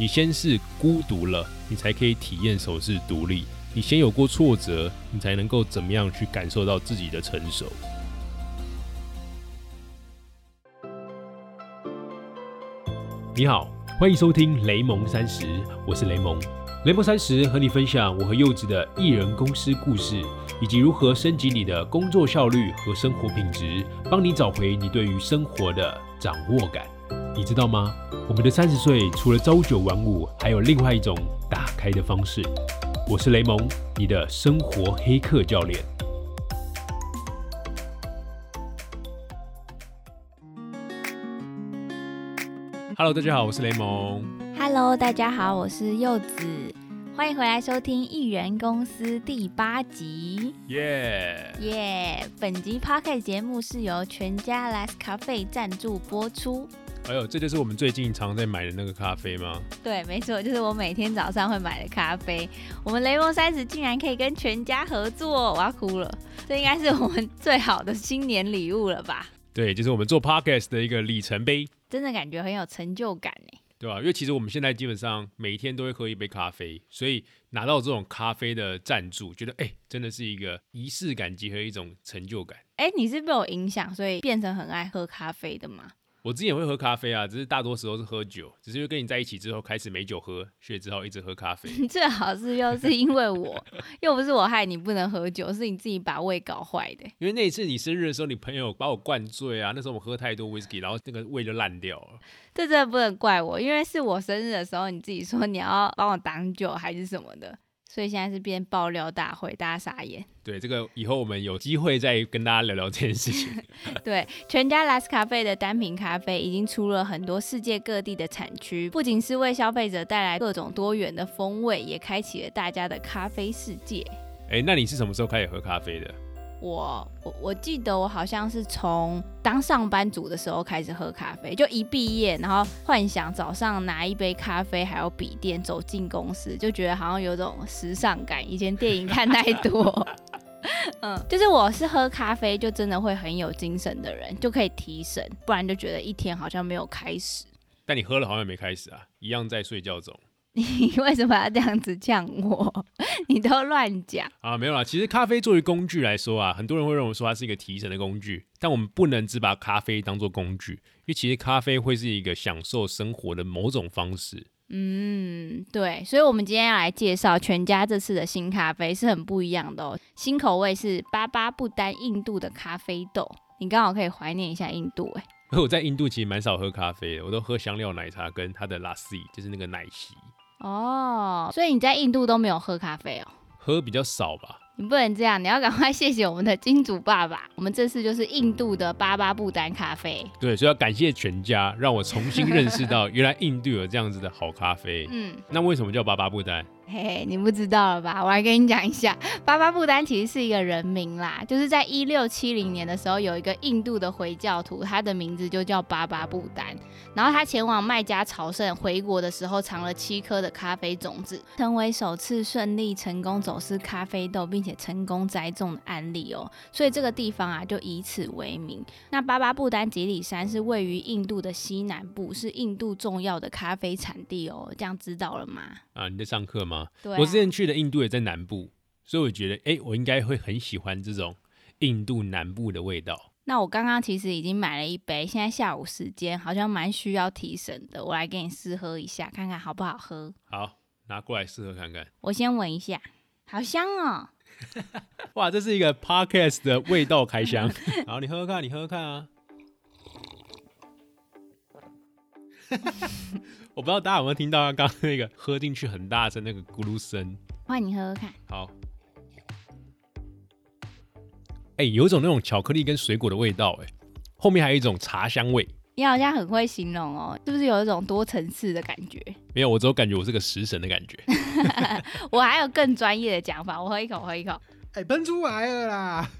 你先是孤独了，你才可以体验什么是独立。你先有过挫折，你才能够怎么样去感受到自己的成熟。你好，欢迎收听雷蒙三十，我是雷蒙。雷蒙三十和你分享我和柚子的艺人公司故事，以及如何升级你的工作效率和生活品质，帮你找回你对于生活的掌握感。你知道吗？我们的三十岁除了朝九晚五，还有另外一种打开的方式。我是雷蒙，你的生活黑客教练。Hello，大家好，我是雷蒙。Hello，大家好，我是柚子，欢迎回来收听艺人公司第八集。耶！耶、本集 p o c k e t 节目是由全家 Last 咖啡赞助播出。哎呦，这就是我们最近常在买的那个咖啡吗？对，没错，就是我每天早上会买的咖啡。我们雷蒙三十竟然可以跟全家合作，我要哭了。这应该是我们最好的新年礼物了吧？对，就是我们做 podcast 的一个里程碑，真的感觉很有成就感哎。对吧？因为其实我们现在基本上每天都会喝一杯咖啡，所以拿到这种咖啡的赞助，觉得哎、真的是一个仪式感结合一种成就感。哎，你是被我影响，所以变成很爱喝咖啡的吗？我之前也会喝咖啡啊，只是大多时候是喝酒，只是因为跟你在一起之后开始没酒喝，所以只好一直喝咖啡。最好是又是因为我，又不是我害你不能喝酒，是你自己把胃搞坏的。因为那一次你生日的时候，你朋友把我灌醉啊，那时候我喝太多 whisky，然后那个胃就烂掉了。这真的不能怪我，因为是我生日的时候你自己说你要帮我挡酒还是什么的，所以现在是变爆料大会，大家傻眼。对，这个以后我们有机会再跟大家聊聊这件事情。对，全家 Last 咖啡的单品咖啡已经出了很多世界各地的产区，不仅是为消费者带来各种多元的风味，也开启了大家的咖啡世界。哎，那你是什么时候开始喝咖啡的？我我我记得我好像是从当上班族的时候开始喝咖啡，就一毕业，然后幻想早上拿一杯咖啡还有笔电走进公司，就觉得好像有种时尚感。以前电影看太多，嗯，就是我是喝咖啡就真的会很有精神的人，就可以提神，不然就觉得一天好像没有开始。但你喝了好像没开始啊，一样在睡觉中 你为什么要这样子呛我？你都乱讲。啊。没有啦，其实咖啡作为工具来说啊，很多人会认为说它是一个提神的工具，但我们不能只把咖啡当做工具，因为其实咖啡会是一个享受生活的某种方式。嗯，对，所以我们今天要来介绍全家这次的新咖啡是很不一样的哦，新口味是巴巴不丹印度的咖啡豆，你刚好可以怀念一下印度哎。而 我在印度其实蛮少喝咖啡的，我都喝香料奶茶跟它的拉 C，就是那个奶昔，哦，所以你在印度都没有喝咖啡哦？喝比较少吧。你不能这样，你要赶快谢谢我们的金主爸爸。我们这次就是印度的巴巴布丹咖啡。对，所以要感谢全家，让我重新认识到原来印度有这样子的好咖啡。嗯，那为什么叫巴巴布丹？嘿嘿，你不知道了吧？我来跟你讲一下，巴巴布丹其实是一个人名啦，就是在一六七零年的时候，有一个印度的回教徒，他的名字就叫巴巴布丹。然后他前往麦加朝圣，回国的时候藏了七颗的咖啡种子，成为首次顺利成功走私咖啡豆，并且成功栽种的案例哦。所以这个地方啊，就以此为名。那巴巴布丹吉里山是位于印度的西南部，是印度重要的咖啡产地哦。这样知道了吗？啊，你在上课吗？对、啊，我之前去的印度也在南部，所以我觉得，哎、我应该会很喜欢这种印度南部的味道。那我刚刚其实已经买了一杯，现在下午时间好像蛮需要提神的，我来给你试喝一下，看看好不好喝。好，拿过来试喝看看。我先闻一下，好香哦！哇，这是一个 podcast 的味道开箱。好，你喝喝看，你喝喝看啊。我不知道大家有没有听到刚刚那个喝进去很大声那个咕噜声。换你喝喝看，好，哎、有一种那种巧克力跟水果的味道，哎，后面还有一种茶香味。你好像很会形容哦，是不是有一种多层次的感觉？没有，我只有感觉我是个食神的感觉。我还有更专业的讲法，我喝一口，喝一口。哎、喷出来了啦！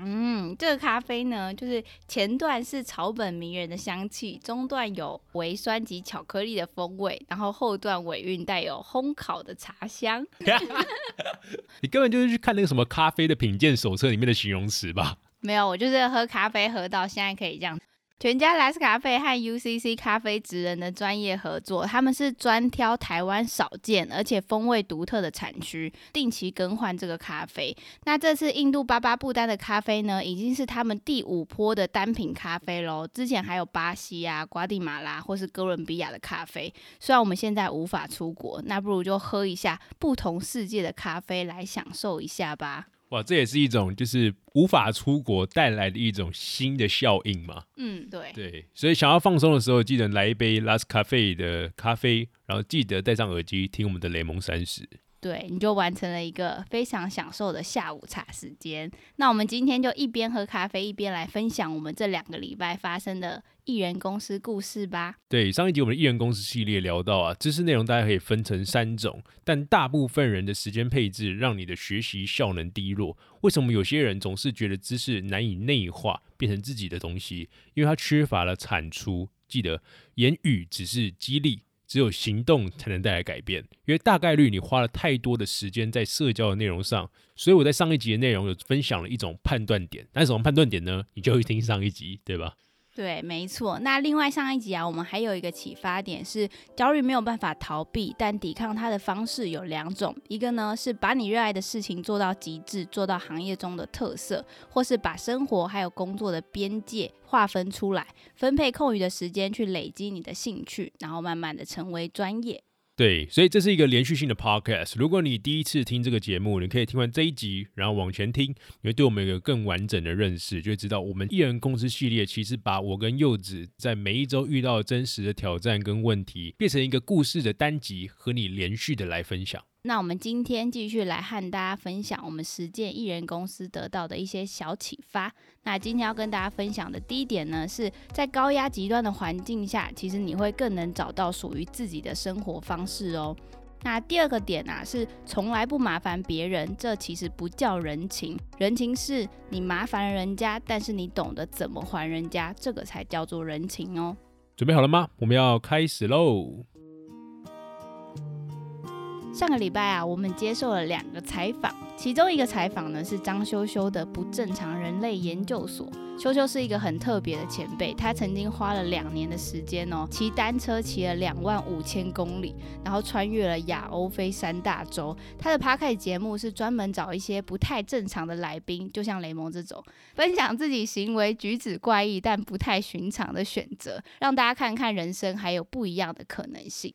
嗯，这个咖啡呢，就是前段是草本迷人的香气，中段有微酸及巧克力的风味，然后后段尾韵带有烘烤的茶香。你根本就是去看那个什么咖啡的品鉴手册里面的形容词吧？没有，我就是喝咖啡喝到现在可以这样。全家莱斯咖啡和 UCC 咖啡职人的专业合作，他们是专挑台湾少见而且风味独特的产区，定期更换这个咖啡。那这次印度巴巴布丹的咖啡呢，已经是他们第五波的单品咖啡喽。之前还有巴西啊、瓜地马拉或是哥伦比亚的咖啡。虽然我们现在无法出国，那不如就喝一下不同世界的咖啡来享受一下吧。哇，这也是一种就是无法出国带来的一种新的效应嘛。嗯，对。对，所以想要放松的时候，记得来一杯 Last Cafe 的咖啡，然后记得戴上耳机听我们的雷蒙三十。对，你就完成了一个非常享受的下午茶时间。那我们今天就一边喝咖啡，一边来分享我们这两个礼拜发生的艺人公司故事吧。对，上一集我们的艺人公司系列聊到啊，知识内容大家可以分成三种，但大部分人的时间配置让你的学习效能低落。为什么有些人总是觉得知识难以内化，变成自己的东西？因为他缺乏了产出。记得，言语只是激励。只有行动才能带来改变，因为大概率你花了太多的时间在社交的内容上，所以我在上一集的内容有分享了一种判断点，那什么判断点呢？你就会听上一集，对吧？对，没错。那另外上一集啊，我们还有一个启发点是，焦虑没有办法逃避，但抵抗它的方式有两种。一个呢是把你热爱的事情做到极致，做到行业中的特色，或是把生活还有工作的边界划分出来，分配空余的时间去累积你的兴趣，然后慢慢的成为专业。对，所以这是一个连续性的 podcast。如果你第一次听这个节目，你可以听完这一集，然后往前听，你会对我们有个更完整的认识，就会知道我们艺人公司系列其实把我跟柚子在每一周遇到真实的挑战跟问题，变成一个故事的单集，和你连续的来分享。那我们今天继续来和大家分享我们实践艺人公司得到的一些小启发。那今天要跟大家分享的第一点呢，是在高压极端的环境下，其实你会更能找到属于自己的生活方式哦。那第二个点呢，是从来不麻烦别人，这其实不叫人情。人情是你麻烦人家，但是你懂得怎么还人家，这个才叫做人情哦。准备好了吗？我们要开始喽。上个礼拜啊，我们接受了两个采访，其中一个采访呢是张修修的不正常人类研究所。修修是一个很特别的前辈，他曾经花了两年的时间哦，骑单车骑了两万五千公里，然后穿越了亚欧非三大洲。他的 p a r k 节目是专门找一些不太正常的来宾，就像雷蒙这种，分享自己行为举止怪异但不太寻常的选择，让大家看看人生还有不一样的可能性。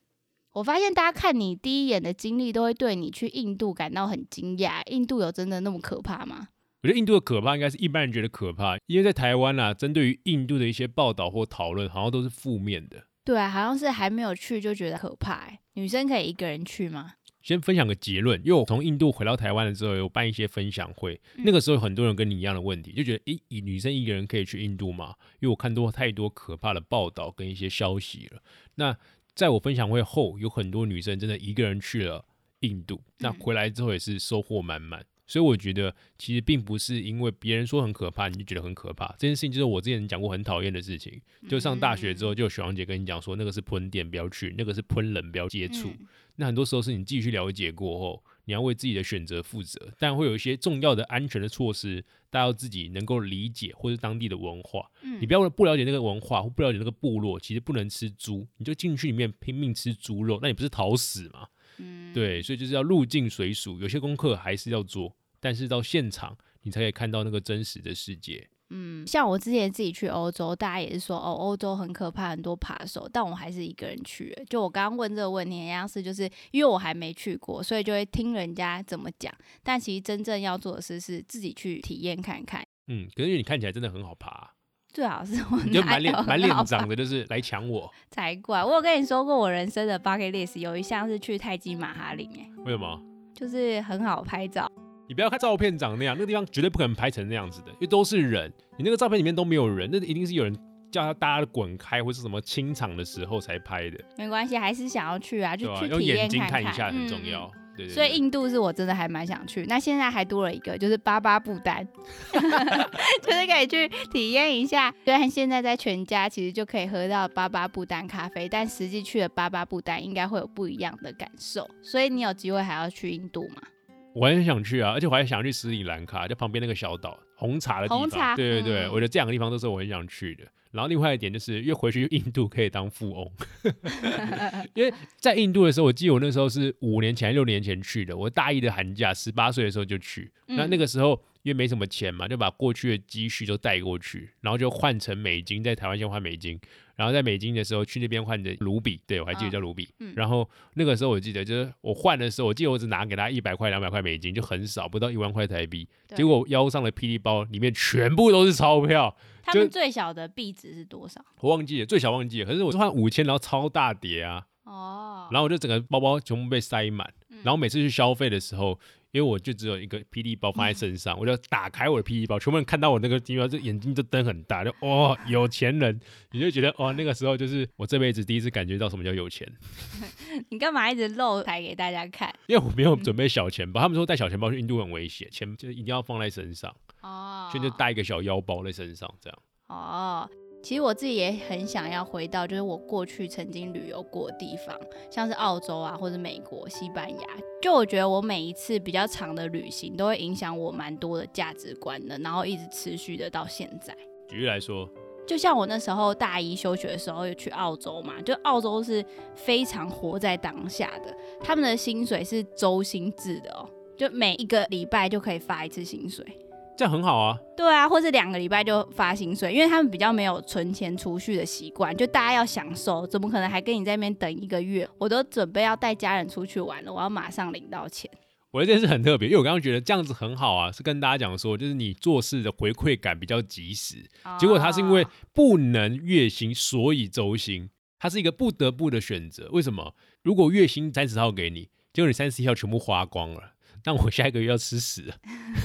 我发现大家看你第一眼的经历，都会对你去印度感到很惊讶。印度有真的那么可怕吗？我觉得印度的可怕应该是一般人觉得可怕，因为在台湾啊，针对于印度的一些报道或讨论，好像都是负面的。对啊，好像是还没有去就觉得可怕。女生可以一个人去吗？先分享个结论，因为我从印度回到台湾的时候，有办一些分享会，那个时候很多人跟你一样的问题，就觉得诶，女生一个人可以去印度吗？因为我看多太多可怕的报道跟一些消息了。那在我分享会后，有很多女生真的一个人去了印度，那回来之后也是收获满满。所以我觉得，其实并不是因为别人说很可怕，你就觉得很可怕。这件事情就是我之前讲过很讨厌的事情。就上大学之后，就有学长姐跟你讲说，那个是喷店，不要去；那个是喷人，不要接触。那很多时候是你继续了解过后，你要为自己的选择负责。但会有一些重要的安全的措施，大家要自己能够理解，或是当地的文化。你不要不了解那个文化，或不了解那个部落，其实不能吃猪，你就进去里面拼命吃猪肉，那你不是讨死吗？嗯，对，所以就是要入境随俗，有些功课还是要做，但是到现场你才可以看到那个真实的世界。嗯，像我之前自己去欧洲，大家也是说哦，欧洲很可怕，很多扒手，但我还是一个人去。就我刚刚问这个问题，一样是就是因为我还没去过，所以就会听人家怎么讲。但其实真正要做的事是自己去体验看看。嗯，可是你看起来真的很好爬，最好是我就满脸满脸长的，就是来抢我才怪。我有跟你说过，我人生的 bucket list 有一项是去泰姬玛哈林，哎，为什么？就是很好拍照。你不要看照片长那样，那个地方绝对不可能拍成那样子的，因为都是人。你那个照片里面都没有人，那一定是有人叫他大家滚开，或是什么清场的时候才拍的。没关系，还是想要去啊，就去用眼睛看一下很重要。对，所以印度是我真的还蛮想去。那现在还多了一个，就是巴巴布丹，就是可以去体验一下。虽然现在在全家其实就可以喝到巴巴布丹咖啡，但实际去了巴巴布丹应该会有不一样的感受。所以你有机会还要去印度吗？我很想去啊，而且我还想去斯里兰卡，就旁边那个小岛红茶的地方。红茶，对对对，我觉得这两个地方都是我很想去的。然后另外一点就是，因为回去印度可以当富翁，因为在印度的时候，我记得我那时候是五年前、六年前去的，我大一的寒假，十八岁的时候就去。那嗯那个时候因为没什么钱嘛，就把过去的积蓄都带过去，然后就换成美金，在台湾先换美金，然后在美金的时候去那边换的卢比，对我还记得叫卢比。嗯然后那个时候我记得就是我换的时候，我记得我只拿给他一百块、两百块美金，就很少，不到一万块台币。结果腰上的霹雳包里面全部都是钞票，他们最小的币值是多少？我忘记了，最小忘记了。可是我是换五千，然后超大叠啊，哦，然后我就整个包包全部被塞满。嗯然后每次去消费的时候，因为我就只有一个霹雳包放在身上，我就打开我的霹雳包，全部人看到我那个霹雳包，就眼睛就瞪很大，就哇、有钱人，你就觉得哇、那个时候就是我这辈子第一次感觉到什么叫有钱，你干嘛一直露台给大家看？因为我没有准备小钱包，他们说带小钱包去印度很危险，钱就一定要放在身上，哦，所以就带一个小腰包在身上，这样。哦，其实我自己也很想要回到，就是我过去曾经旅游过的地方，像是澳洲啊，或者美国、西班牙。就我觉得我每一次比较长的旅行，都会影响我蛮多的价值观的，然后一直持续的到现在。举例来说，就像我那时候大一休学的时候，有去澳洲嘛，就澳洲是非常活在当下的，他们的薪水是周薪制的哦，就每一个礼拜就可以发一次薪水。这样很好啊。对啊，或是两个礼拜就发薪水，因为他们比较没有存钱储蓄的习惯，就大家要享受，怎么可能还跟你在那边等一个月？我都准备要带家人出去玩了，我要马上领到钱。我觉得这件事很特别，因为我刚刚觉得这样子很好啊，是跟大家讲说，就是你做事的回馈感比较及时。结果他是因为哦不能月薪，所以周薪，它是一个不得不的选择。为什么？如果月薪三十号给你，结果你三十一号全部花光了，那我下一个月要吃屎。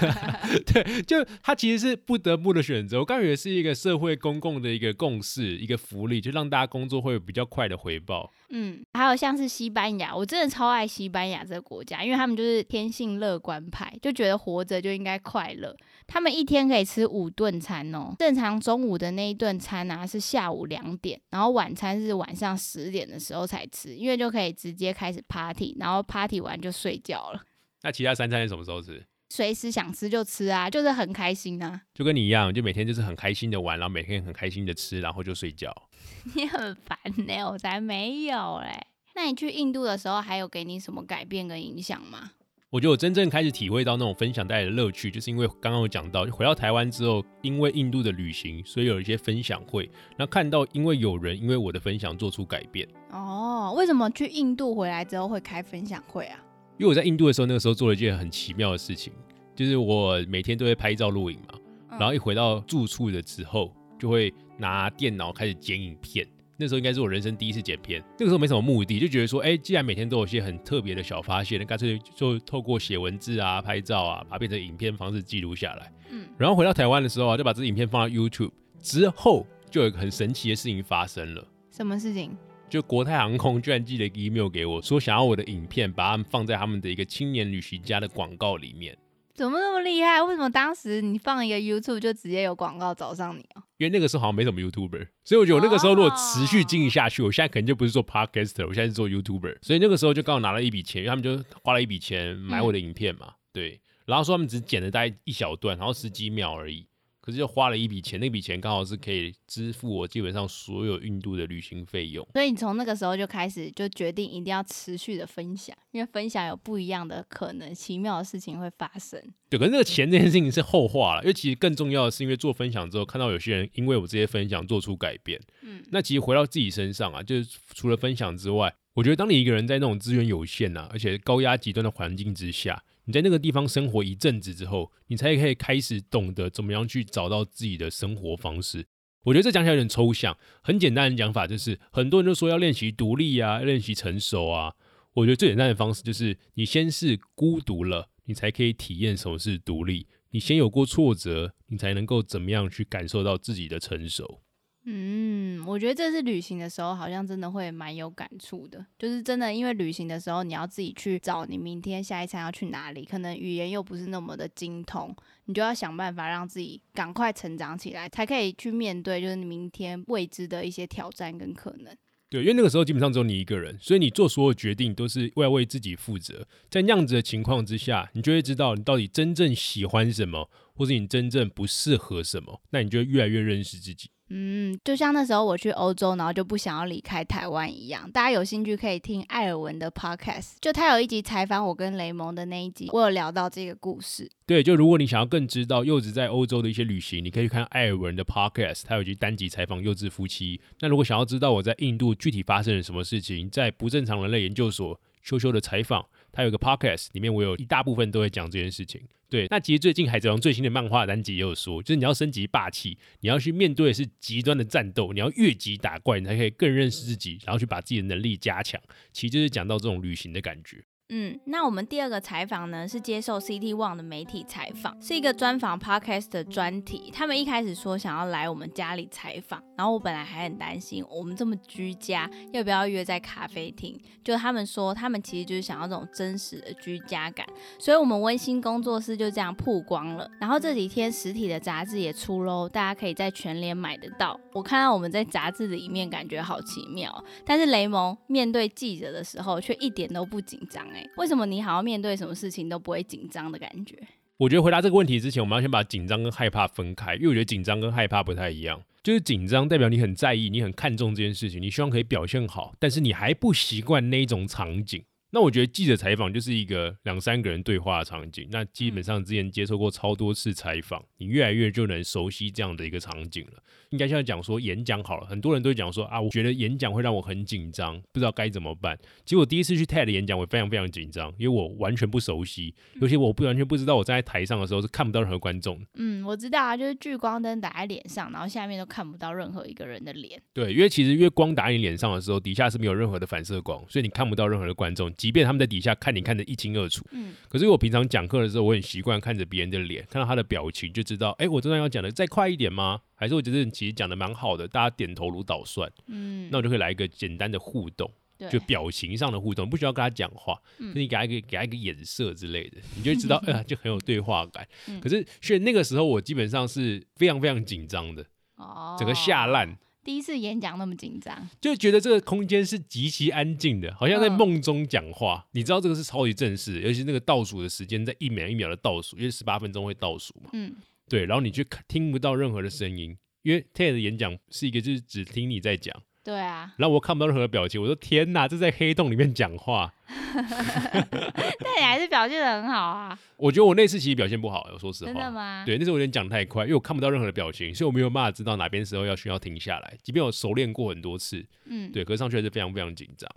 对，就它其实是不得不的选择。我刚以为是一个社会公共的一个共识，一个福利，就让大家工作会有比较快的回报。嗯，还有像是西班牙，我真的超爱西班牙这个国家，因为他们就是天性乐观派，就觉得活着就应该快乐。他们一天可以吃五顿餐哦，正常中午的那一顿餐啊是下午两点，然后晚餐是晚上十点的时候才吃，因为就可以直接开始 party，然后 party 完就睡觉了，那其他三餐是什么时候吃？随时想吃就吃啊，就是很开心啊。就跟你一样，就每天就是很开心的玩，然后每天很开心的吃，然后就睡觉。你很烦呢、我才没有嘞。那你去印度的时候，还有给你什么改变跟影响吗？我觉得我真正开始体会到那种分享带来的乐趣，就是因为刚刚有讲到，回到台湾之后，因为印度的旅行，所以有一些分享会，那看到因为有人因为我的分享做出改变。哦，为什么去印度回来之后会开分享会啊？因为我在印度的时候，那个时候做了一件很奇妙的事情，就是我每天都会拍照录影嘛，嗯然后一回到住处的时候，就会拿电脑开始剪影片。那时候应该是我人生第一次剪片，那个时候没什么目的，就觉得说，哎、既然每天都有一些很特别的小发现，那干脆就透过写文字啊、拍照啊，把它变成影片方式记录下来。嗯，然后回到台湾的时候啊，就把这影片放到 YouTube 之后，就有一个很神奇的事情发生了。什么事情？就国泰航空居然寄了一个 email 给我，说想要我的影片，把它们放在他们的一个青年旅行家的广告里面。怎么那么厉害？为什么当时你放一个 YouTube 就直接有广告找上你啊？因为那个时候好像没什么 YouTuber，所以我觉得我那个时候如果持续经营下去，我现在可能就不是做 Podcaster，我现在是做 YouTuber。所以那个时候就刚好拿了一笔钱，因为他们就花了一笔钱买我的 影片嘛，对。然后说他们只剪了大概一小段，然后十几秒而已，可是又花了一笔钱，那笔钱刚好是可以支付我基本上所有印度的旅行费用。所以你从那个时候就开始就决定一定要持续的分享，因为分享有不一样的可能，奇妙的事情会发生。对，可是那个钱这件事情是后话了，因为其实更重要的是，因为做分享之后，看到有些人因为我这些分享做出改变。嗯，那其实回到自己身上啊，就是除了分享之外，我觉得当你一个人在那种资源有限啊，而且高压极端的环境之下，你在那个地方生活一阵子之后，你才可以开始懂得怎么样去找到自己的生活方式。我觉得这讲起来有点抽象，很简单的讲法就是，很多人都说要练习独立啊，练习成熟啊。我觉得最简单的方式就是，你先是孤独了，你才可以体验什么是独立。你先有过挫折，你才能够怎么样去感受到自己的成熟。嗯，我觉得这次旅行的时候，好像真的会蛮有感触的。就是真的，因为旅行的时候，你要自己去找你明天下一餐要去哪里，可能语言又不是那么的精通，你就要想办法让自己赶快成长起来，才可以去面对就是你明天未知的一些挑战跟可能。对，因为那个时候基本上只有你一个人，所以你做所有决定都是为了为自己负责。在那样子的情况之下，你就会知道你到底真正喜欢什么，或者你真正不适合什么，那你就越来越认识自己。嗯，就像那时候我去欧洲，然后就不想要离开台湾一样。大家有兴趣可以听艾尔文的 podcast，就他有一集采访我跟雷蒙的那一集，我有聊到这个故事。对，就如果你想要更知道柚子在欧洲的一些旅行，你可以去看艾尔文的 podcast，他有一集单集采访柚子夫妻。那如果想要知道我在印度具体发生了什么事情，在不正常人类研究所羞羞的采访。它有个 podcast，里面我有一大部分都会讲这件事情。对，那其实最近《海贼王》最新的漫画单集也有说，就是你要升级霸气，你要去面对的是极端的战斗，你要越级打怪，你才可以更认识自己，然后去把自己的能力加强。其实就是讲到这种旅行的感觉。嗯，那我们第二个采访呢，是接受 CT One 的媒体采访，是一个专访 Podcast 的专题。他们一开始说想要来我们家里采访，然后我本来还很担心，我们这么居家，要不要约在咖啡厅？就他们说，他们其实就是想要这种真实的居家感，所以我们温馨工作室就这样曝光了。然后这几天实体的杂志也出喽，大家可以在全联买得到。我看到我们在杂志的一面，感觉好奇妙。但是雷蒙面对记者的时候，却一点都不紧张。为什么你好像面对什么事情都不会紧张的感觉？我觉得回答这个问题之前，我们要先把紧张跟害怕分开，因为我觉得紧张跟害怕不太一样。就是紧张代表你很在意，你很看重这件事情，你希望可以表现好，但是你还不习惯那种场景。那我觉得记者采访就是一个两三个人对话的场景。那基本上之前接受过超多次采访，你越来越就能熟悉这样的一个场景了。应该现在讲说演讲好了，很多人都讲说啊，我觉得演讲会让我很紧张，不知道该怎么办。结果第一次去 TED 演讲，我非常非常紧张，因为我完全不熟悉，尤其我不完全不知道我站在台上的时候是看不到任何观众。嗯，我知道啊，就是聚光灯打在脸上，然后下面都看不到任何一个人的脸。对，因为其实因为光打你脸上的时候，底下是没有任何的反射光，所以你看不到任何的观众，即便他们在底下看你看得一清二楚。嗯。可是我平常讲课的时候，我很习惯看着别人的脸，看到他的表情就知道，哎，我这段要讲的再快一点吗？还是我觉得其实讲的蛮好的，大家点头如捣蒜。嗯，那我就可以来一个简单的互动，就表情上的互动，不需要跟他讲话，嗯你给他一个给他一个眼色之类的，你就知道，哎呀，就很有对话感。可是，所以那个时候我基本上是非常非常紧张的，哦，整个吓烂。第一次演讲那么紧张，就觉得这个空间是极其安静的，好像在梦中讲话。你知道这个是超级正式，尤其那个倒数的时间在一秒一秒的倒数，因为十八分钟会倒数嘛。嗯。对，然后你却听不到任何的声音，因为 TED 的演讲是一个就是只听你在讲。对啊。然后我看不到任何的表情，我说天哪，这在黑洞里面讲话。但你还是表现的很好啊。我觉得我那次其实表现不好，我说实话。真的吗？对，那次我有点讲太快，因为我看不到任何的表情，所以我没有办法知道哪边时候要需要停下来。即便我熟练过很多次，嗯，对，可是上去还是非常非常紧张。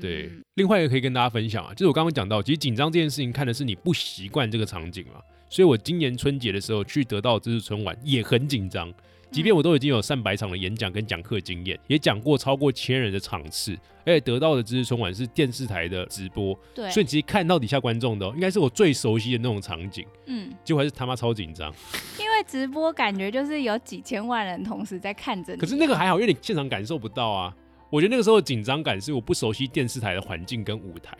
对，另外一个可以跟大家分享啊，就是我刚刚讲到，其实紧张这件事情看的是你不习惯这个场景嘛。所以我今年春节的时候去得到这次春晚也很紧张，即便我都已经有上百场的演讲跟讲课经验，也讲过超过千人的场次，而且得到的知识春晚是电视台的直播，对，所以其实看到底下观众的，应该是我最熟悉的那种场景，嗯，结果还是他妈超紧张，因为直播感觉就是有几千万人同时在看着你，可是那个还好，因为你现场感受不到啊，我觉得那个时候紧张感是我不熟悉电视台的环境跟舞台。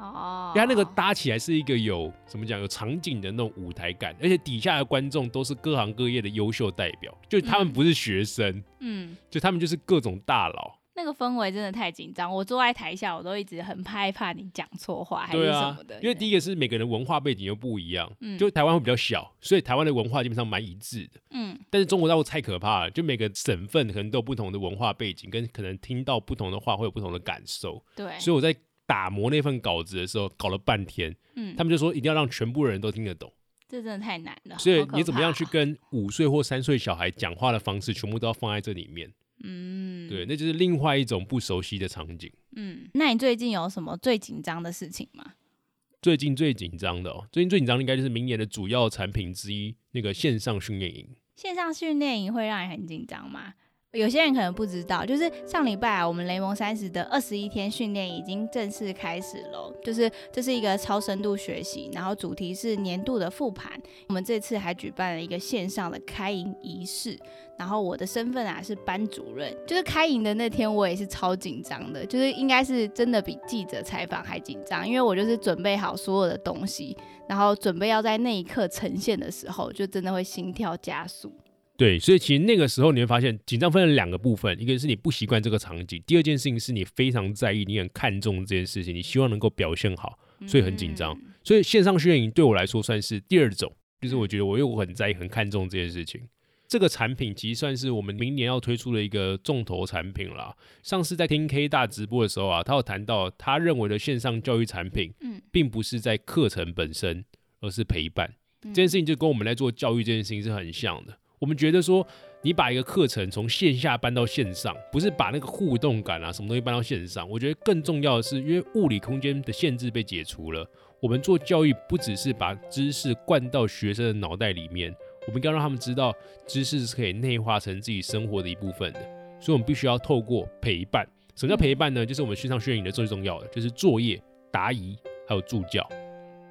哦，因为那个搭起来是一个有怎么讲有场景的那种舞台感，而且底下的观众都是各行各业的优秀代表，就他们不是学生，嗯，就他们就是各种大佬。那个氛围真的太紧张，我坐在台下，我都一直很害怕你讲错话还是什么的。因为第一个是每个人文化背景又不一样，嗯，就台湾会比较小，所以台湾的文化基本上蛮一致的，嗯。但是中国大陆太可怕了，就每个省份可能都有不同的文化背景，跟可能听到不同的话会有不同的感受，对。所以我在。打磨那份稿子的时候，搞了半天，嗯，他们就说一定要让全部人都听得懂，这真的太难了。所以你怎么样去跟五岁或三岁小孩讲话的方式，全部都要放在这里面，嗯，对，那就是另外一种不熟悉的场景。嗯，那你最近有什么最紧张的事情吗？最近最紧张的哦，最近最紧张的应该就是明年的主要产品之一——那个线上训练营。线上训练营会让你很紧张吗？有些人可能不知道，就是上礼拜啊，我们雷蒙三十的二十一天训练已经正式开始了。就是这是一个超深度学习，然后主题是年度的复盘。我们这次还举办了一个线上的开营仪式，然后我的身份啊是班主任。就是开营的那天，我也是超紧张的，就是应该是真的比记者采访还紧张，因为我就是准备好所有的东西，然后准备要在那一刻呈现的时候，就真的会心跳加速。对，所以其实那个时候你会发现，紧张分了两个部分，一个是你不习惯这个场景，第二件事情是你非常在意，你很看重这件事情，你希望能够表现好，所以很紧张。所以线上训练营对我来说算是第二种，就是我觉得我又很在意、很看重这件事情。这个产品其实算是我们明年要推出的一个重头产品啦。上次在听 K 大直播的时候啊，他有谈到他认为的线上教育产品，嗯并不是在课程本身，而是陪伴。嗯这件事情就跟我们在做教育这件事情是很像的。我们觉得说，你把一个课程从线下搬到线上，不是把那个互动感啊什么东西搬到线上。我觉得更重要的是，因为物理空间的限制被解除了，我们做教育不只是把知识灌到学生的脑袋里面，我们应该让他们知道知识是可以内化成自己生活的一部分的。所以，我们必须要透过陪伴。什么叫陪伴呢？就是我们线上训练营的最重要的，就是作业、答疑还有助教。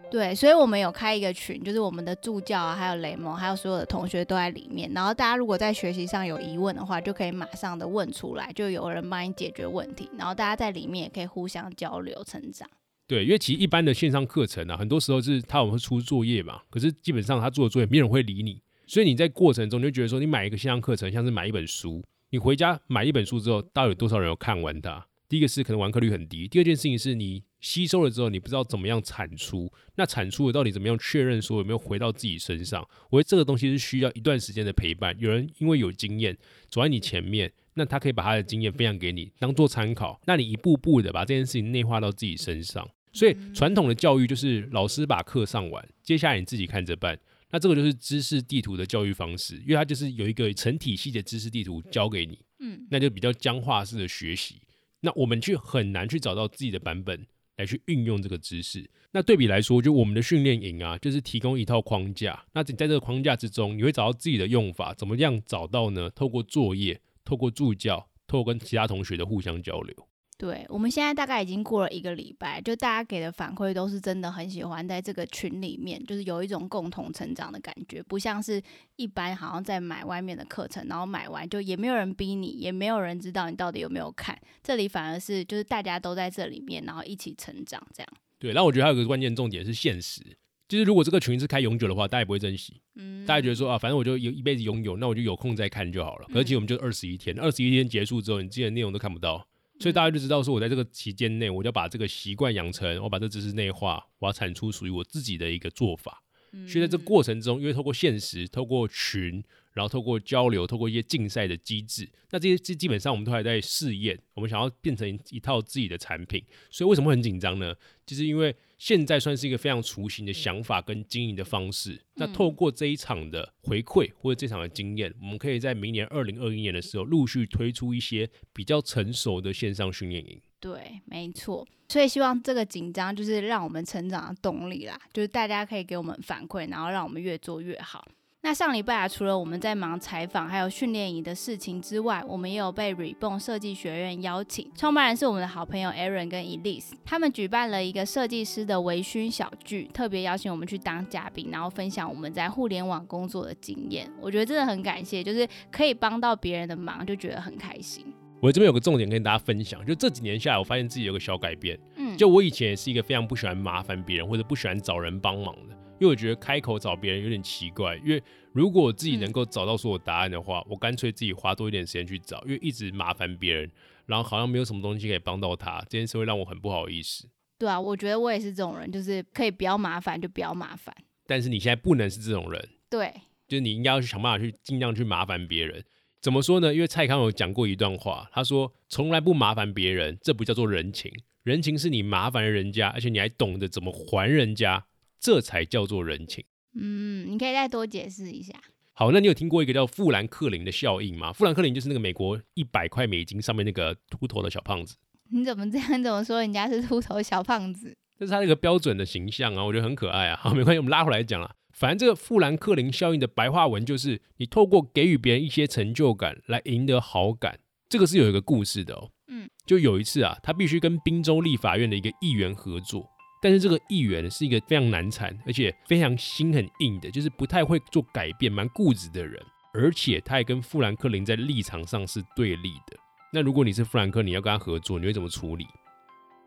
对，所以我们有开一个群，就是我们的助教啊，还有雷蒙，还有所有的同学都在里面。然后大家如果在学习上有疑问的话，就可以马上的问出来，就有人帮你解决问题。然后大家在里面也可以互相交流成长。对，因为其实一般的线上课程啊，很多时候是他我们会出作业嘛，可是基本上他做的作业没有人会理你，所以你在过程中你就觉得说，你买一个线上课程像是买一本书，你回家买一本书之后，到底有多少人有看完它？第一个是可能完课率很低，第二件事情是你吸收了之后，你不知道怎么样产出，那产出的到底怎么样确认说有没有回到自己身上？我觉得这个东西是需要一段时间的陪伴。有人因为有经验走在你前面，那他可以把他的经验分享给你，当做参考，那你一步步的把这件事情内化到自己身上。所以传统的教育就是老师把课上完，接下来你自己看着办。那这个就是知识地图的教育方式，因为它就是有一个成体系的知识地图教给你，嗯，那就比较僵化式的学习。那我们去很难去找到自己的版本来去运用这个知识。那对比来说，就我们的训练营啊，就是提供一套框架。那你在这个框架之中，你会找到自己的用法，怎么样找到呢？透过作业，透过助教，透过跟其他同学的互相交流。对，我们现在大概已经过了一个礼拜，就大家给的反馈都是真的很喜欢在这个群里面，就是有一种共同成长的感觉，不像是一般好像在买外面的课程，然后买完就也没有人逼你，也没有人知道你到底有没有看，这里反而是就是大家都在这里面，然后一起成长这样。对，然后我觉得还有一个关键重点是现实，就是如果这个群是开永久的话，大家也不会珍惜。嗯，大家觉得说啊，反正我就有一辈子拥有，那我就有空再看就好了。而且我们就二十一天，二十一天结束之后，你之前的内容都看不到，所以大家就知道说，我在这个期间内，我就要把这个习惯养成，我把这知识内化，我要产出属于我自己的一个做法。所以在这个过程中，因为透过现实，透过群，然后透过交流，透过一些竞赛的机制，那这些基基本上我们都还在试验，我们想要变成一套自己的产品。所以为什么会很紧张呢？就是因为现在算是一个非常雏形的想法跟经营的方式。那透过这一场的回馈或者这场的经验，我们可以在明年二零二一年的时候陆续推出一些比较成熟的线上训练营。对，没错。所以希望这个紧张就是让我们成长的动力啦，就是大家可以给我们反馈，然后让我们越做越好。那上礼拜啊，除了我们在忙采访还有训练营的事情之外，我们也有被 Reborn 设计学院邀请，创办人是我们的好朋友 Aaron 跟 Elise，他们举办了一个设计师的微醺小聚，特别邀请我们去当嘉宾，然后分享我们在互联网工作的经验。我觉得真的很感谢，就是可以帮到别人的忙，就觉得很开心。我这边有个重点跟大家分享，就这几年下来，我发现自己有个小改变。嗯，就我以前也是一个非常不喜欢麻烦别人或者不喜欢找人帮忙的，因为我觉得开口找别人有点奇怪。因为如果我自己能够找到所有答案的话，我干脆自己花多一点时间去找，因为一直麻烦别人，然后好像没有什么东西可以帮到他，这件事会让我很不好意思。对啊，我觉得我也是这种人，就是可以不要麻烦就不要麻烦。但是你现在不能是这种人，对，就是你应该要去想办法去尽量去麻烦别人。怎么说呢？因为蔡康永讲过一段话，他说：“从来不麻烦别人，这不叫做人情。人情是你麻烦了人家，而且你还懂得怎么还人家，这才叫做人情。”嗯，你可以再多解释一下。好，那你有听过一个叫富兰克林的效应吗？富兰克林就是那个美国一百块美金上面那个秃头的小胖子，你怎么这样？怎么说人家是秃头小胖子？这是他那个标准的形象啊，我觉得很可爱啊。好，没关系，我们拉回来讲了。反正这个富兰克林效应的白话文就是，你透过给予别人一些成就感来赢得好感。这个是有一个故事的哦。嗯，就有一次啊，他必须跟宾州立法院的一个议员合作，但是这个议员是一个非常难缠，而且非常心很硬的，就是不太会做改变、蛮固执的人。而且他也跟富兰克林在立场上是对立的。那如果你是富兰克林，要跟他合作，你会怎么处理？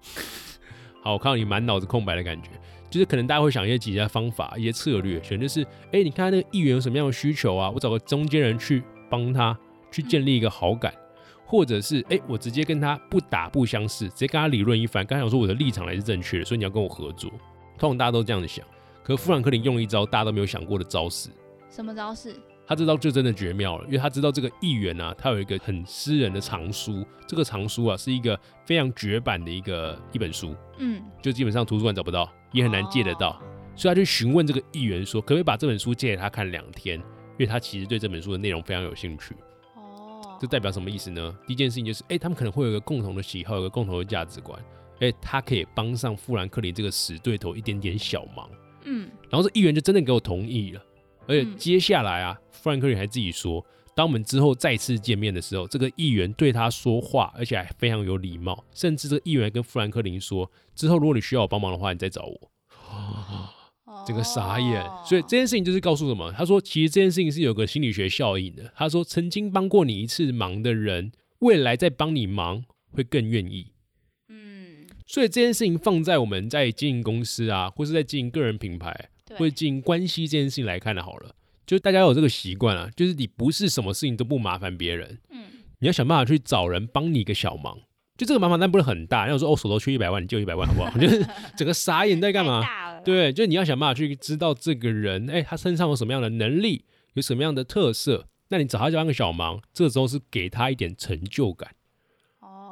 好，我看到你满脑子空白的感觉，就是可能大家会想一些解决方法、一些策略，可能就是，哎，你看那个议员有什么样的需求啊？我找个中间人去帮他去建立一个好感，或者是，哎，我直接跟他不打不相识，直接跟他理论一番。刚才我说我的立场还是正确的，所以你要跟我合作。通常大家都这样子想，可富兰克林用了一招大家都没有想过的招式，什么招式？他这招就真的绝妙了，因为他知道这个议员啊，他有一个很私人的藏书，这个藏书啊是一个非常绝版的一个一本书，嗯，就基本上图书馆找不到，也很难借得到，所以他就询问这个议员说，可不可以把这本书借给他看两天，因为他其实对这本书的内容非常有兴趣。哦，这代表什么意思呢？第一件事情就是，哎、他们可能会有一个共同的喜好，有个共同的价值观，哎、他可以帮上富兰克林这个死对头一点点小忙。嗯，然后这议员就真的给我同意了，而且嗯接下来啊，富兰克林还自己说，当我们之后再次见面的时候，这个议员对他说话，而且还非常有礼貌，甚至这个议员还跟富兰克林说，之后如果你需要我帮忙的话，你再找我。整个傻眼，哦所以这件事情就是告诉什么？他说，其实这件事情是有个心理学效应的。他说，曾经帮过你一次忙的人，未来再帮你忙会更愿意。嗯，所以这件事情放在我们在经营公司啊，或是在经营个人品牌，对或者经营关系这件事情来看的好了，就是大家有这个习惯啊，就是你不是什么事情都不麻烦别人，嗯，你要想办法去找人帮你一个小忙。就这个麻烦但不是很大，要说哦手头缺一百万，你借一百万好不好？就是整个傻眼在干嘛对，就是你要想办法去知道这个人，哎，他身上有什么样的能力，有什么样的特色，那你找他帮个小忙，这时候是给他一点成就感，哦，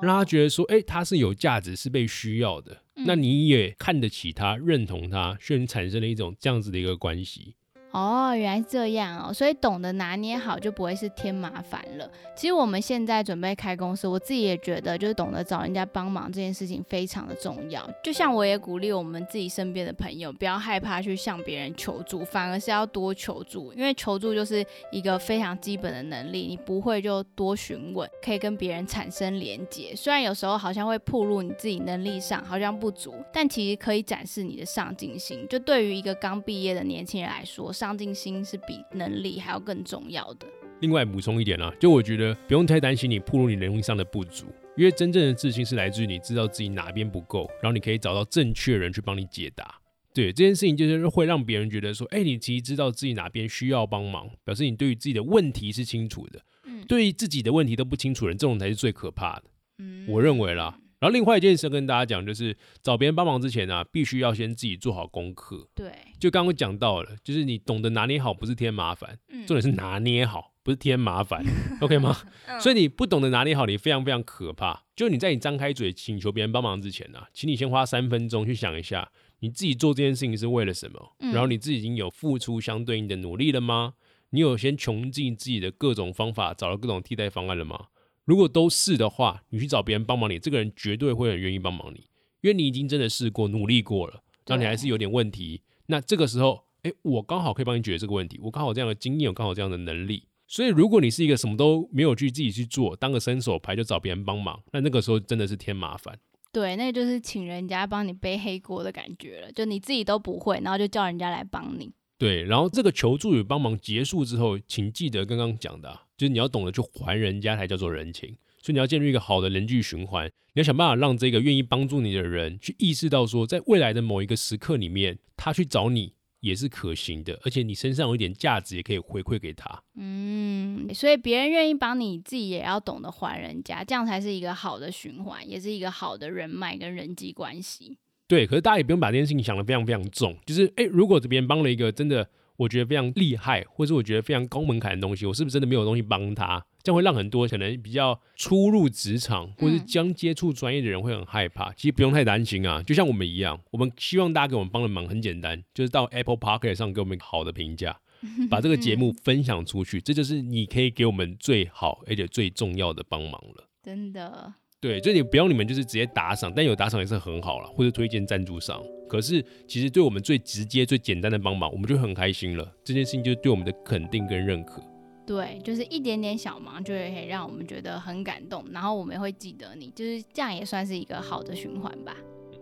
让他觉得说，哎，他是有价值，是被需要的，嗯。那你也看得起他，认同他，所以你产生了一种这样子的一个关系。哦，原来是这样哦，所以懂得拿捏好就不会是添麻烦了。其实我们现在准备开公司，我自己也觉得，就是懂得找人家帮忙这件事情非常的重要。就像我也鼓励我们自己身边的朋友，不要害怕去向别人求助，反而是要多求助，因为求助就是一个非常基本的能力。你不会就多询问，可以跟别人产生连接。虽然有时候好像会暴露你自己能力上好像不足，但其实可以展示你的上进心。就对于一个刚毕业的年轻人来说，上进心是比能力还要更重要的。另外补充一点啊，就我觉得不用太担心你暴露你能力上的不足，因为真正的自信是来自于你知道自己哪边不够，然后你可以找到正确的人去帮你解答。对这件事情，就是会让别人觉得说，哎、你其实知道自己哪边需要帮忙，表示你对于自己的问题是清楚的。嗯对于自己的问题都不清楚的人，这种才是最可怕的。嗯我认为啦。然后另外一件事跟大家讲，就是找别人帮忙之前啊、必须要先自己做好功课。对，就刚刚讲到了，就是你懂得拿捏好，不是添麻烦，嗯重点是拿捏好，不是添麻烦，OK 吗？嗯所以你不懂得拿捏好，你非常非常可怕。就你在你张开嘴请求别人帮忙之前呢、啊，请你先花三分钟去想一下，你自己做这件事情是为了什么？嗯然后你自己已经有付出相对应的努力了吗？你有先穷尽自己的各种方法，找到各种替代方案了吗？如果都是的话，你去找别人帮忙你，这个人绝对会很愿意帮忙你，因为你已经真的试过、努力过了，然后你还是有点问题，那这个时候，哎，我刚好可以帮你解决这个问题，我刚好有这样的经验，我刚好有这样的能力。所以，如果你是一个什么都没有去自己去做，当个伸手牌就找别人帮忙，那那个时候真的是添麻烦。对，那就是请人家帮你背黑锅的感觉了，就你自己都不会，然后就叫人家来帮你。对，然后这个求助与帮忙结束之后，请记得刚刚讲的、就是你要懂得去还人家才叫做人情。所以你要建立一个好的人际循环，你要想办法让这个愿意帮助你的人去意识到说，在未来的某一个时刻里面，他去找你也是可行的，而且你身上有一点价值，也可以回馈给他。嗯，所以别人愿意帮你，自己也要懂得还人家，这样才是一个好的循环，也是一个好的人脉跟人际关系。对，可是大家也不用把这件事情想得非常非常重，就是诶，如果别人帮了一个真的我觉得非常厉害，或者是我觉得非常高门槛的东西，我是不是真的没有东西帮他？这样会让很多可能比较初入职场或是嗯将接触专业的人会很害怕。其实不用太担心啊，就像我们一样，我们希望大家给我们帮的忙很简单，就是到 Apple Park 上给我们好的评价，把这个节目分享出去，这就是你可以给我们最好而且最重要的帮忙了。真的，对，就你不用你们就是直接打赏，但有打赏也是很好了，或者推荐赞助商。可是其实对我们最直接、最简单的帮忙，我们就很开心了。这件事情就是对我们的肯定跟认可。对，就是一点点小忙就会让我们觉得很感动，然后我们也会记得你，就是这样也算是一个好的循环吧。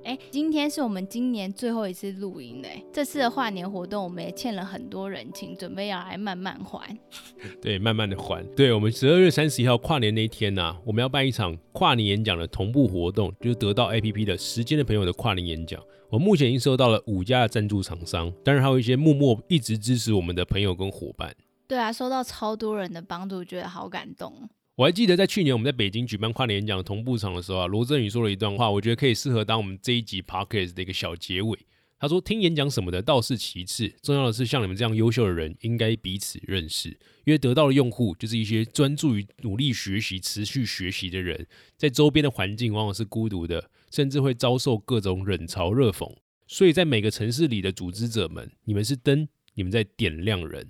哎，今天是我们今年最后一次录音嘞，这次的跨年活动我们也欠了很多人情，准备要来慢慢还。对，慢慢的还。对我们十二月三十一号跨年那一天呢、我们要办一场跨年演讲的同步活动，就是得到 APP 的时间的朋友的跨年演讲。我目前已经收到了五家的赞助厂商，当然还有一些默默一直支持我们的朋友跟伙伴。对啊，收到超多人的帮助，觉得好感动哦。我还记得在去年我们在北京举办跨年演讲同步场的时候啊，罗振宇说了一段话，我觉得可以适合当我们这一集 podcast 的一个小结尾。他说：“听演讲什么的倒是其次，重要的是像你们这样优秀的人，应该彼此认识。因为得到的用户就是一些专注于努力学习、持续学习的人，在周边的环境往往是孤独的，甚至会遭受各种冷嘲热讽。所以在每个城市里的组织者们，你们是灯，你们在点亮人。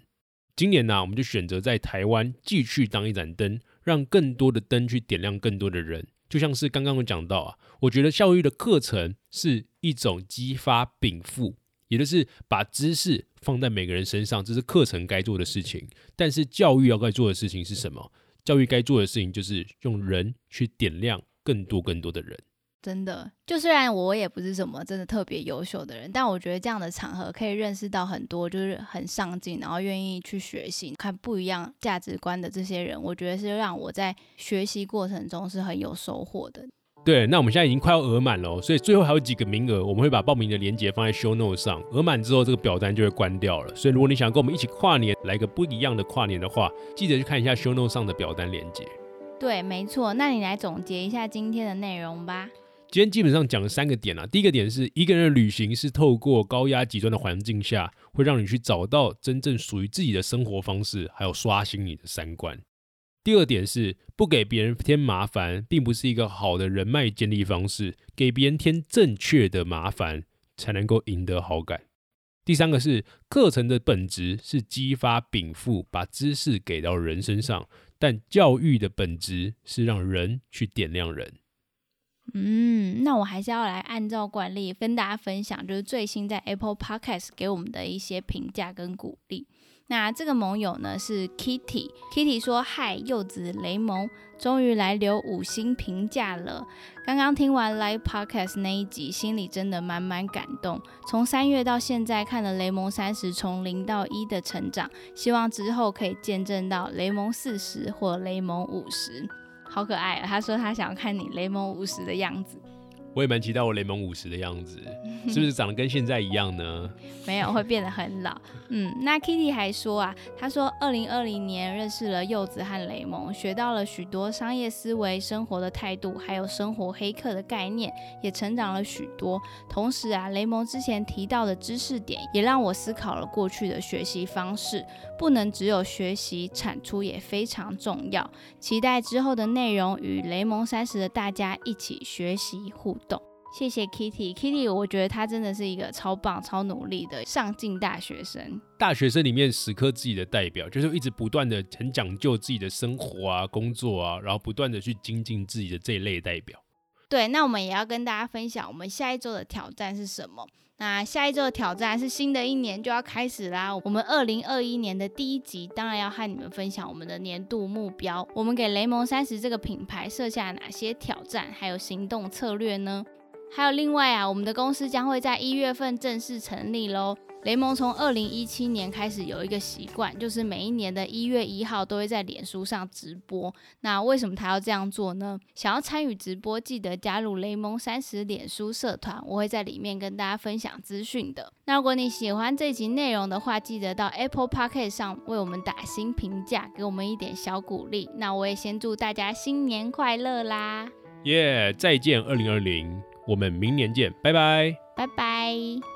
今年呢，我们就选择在台湾继续当一盏灯，让更多的灯去点亮更多的人。”就像是刚刚我讲到啊，我觉得教育的课程是一种激发禀赋，也就是把知识放在每个人身上，这是课程该做的事情。但是教育要该做的事情是什么？教育该做的事情就是用人去点亮更多更多的人。真的，就虽然我也不是什么真的特别优秀的人，但我觉得这样的场合可以认识到很多就是很上进，然后愿意去学习、看不一样价值观的这些人。我觉得是让我在学习过程中是很有收获的。对，那我们现在已经快要额满了，所以最后还有几个名额，我们会把报名的链接放在 show note 上。额满之后，这个表单就会关掉了。所以如果你想跟我们一起跨年，来个不一样的跨年的话，记得去看一下 show note 上的表单链接。对，没错。那你来总结一下今天的内容吧。今天基本上讲了三个点啊。第一个点是一个人的旅行是透过高压极端的环境下，会让你去找到真正属于自己的生活方式，还有刷新你的三观。第二点是不给别人添麻烦，并不是一个好的人脉建立方式。给别人添正确的麻烦，才能够赢得好感。第三个是课程的本质是激发禀赋，把知识给到人身上，但教育的本质是让人去点亮人。嗯，那我还是要来按照惯例跟大家分享，就是最新在 Apple Podcast 给我们的一些评价跟鼓励。那这个盟友呢是 Kitty，Kitty 说：“嗨，柚子雷蒙，终于来留五星评价了。刚刚听完 Live Podcast 那一集，心里真的满满感动。从三月到现在，看了雷蒙三十从零到一的成长，希望之后可以见证到雷蒙四十或雷蒙五十。”好可爱啊！他说他想要看你雷蒙五十的样子。我也蛮期待我雷蒙五十的样子，是不是长得跟现在一样呢？没有，会变得很老。嗯，那 Kitty 还说啊，他说二零二零年认识了柚子和雷蒙，学到了许多商业思维、生活的态度，还有生活黑客的概念，也成长了许多。同时啊，雷蒙之前提到的知识点，也让我思考了过去的学习方式，不能只有学习，产出也非常重要。期待之后的内容，与雷蒙三十的大家一起学习互。谢谢 Kitty，Kitty，我觉得他真的是一个超棒、超努力的上进大学生。大学生里面时刻自己的代表，就是一直不断的很讲究自己的生活啊、工作啊，然后不断的去精进自己的这一类代表。对，那我们也要跟大家分享，我们下一周的挑战是什么？那下一周的挑战是新的一年就要开始啦。我们二零二一年的第一集，当然要和你们分享我们的年度目标。我们给雷蒙三十这个品牌设下哪些挑战，还有行动策略呢？还有另外啊，我们的公司将会在一月份正式成立喽。雷蒙从二零一七年开始有一个习惯，就是每一年的一月一号都会在脸书上直播。那为什么他要这样做呢？想要参与直播，记得加入雷蒙三十脸书社团，我会在里面跟大家分享资讯的。那如果你喜欢这集内容的话，记得到 Apple p o c k e t 上为我们打新评价，给我们一点小鼓励。那我也先祝大家新年快乐啦！耶，再见二零二零，我们明年见，拜拜，拜拜。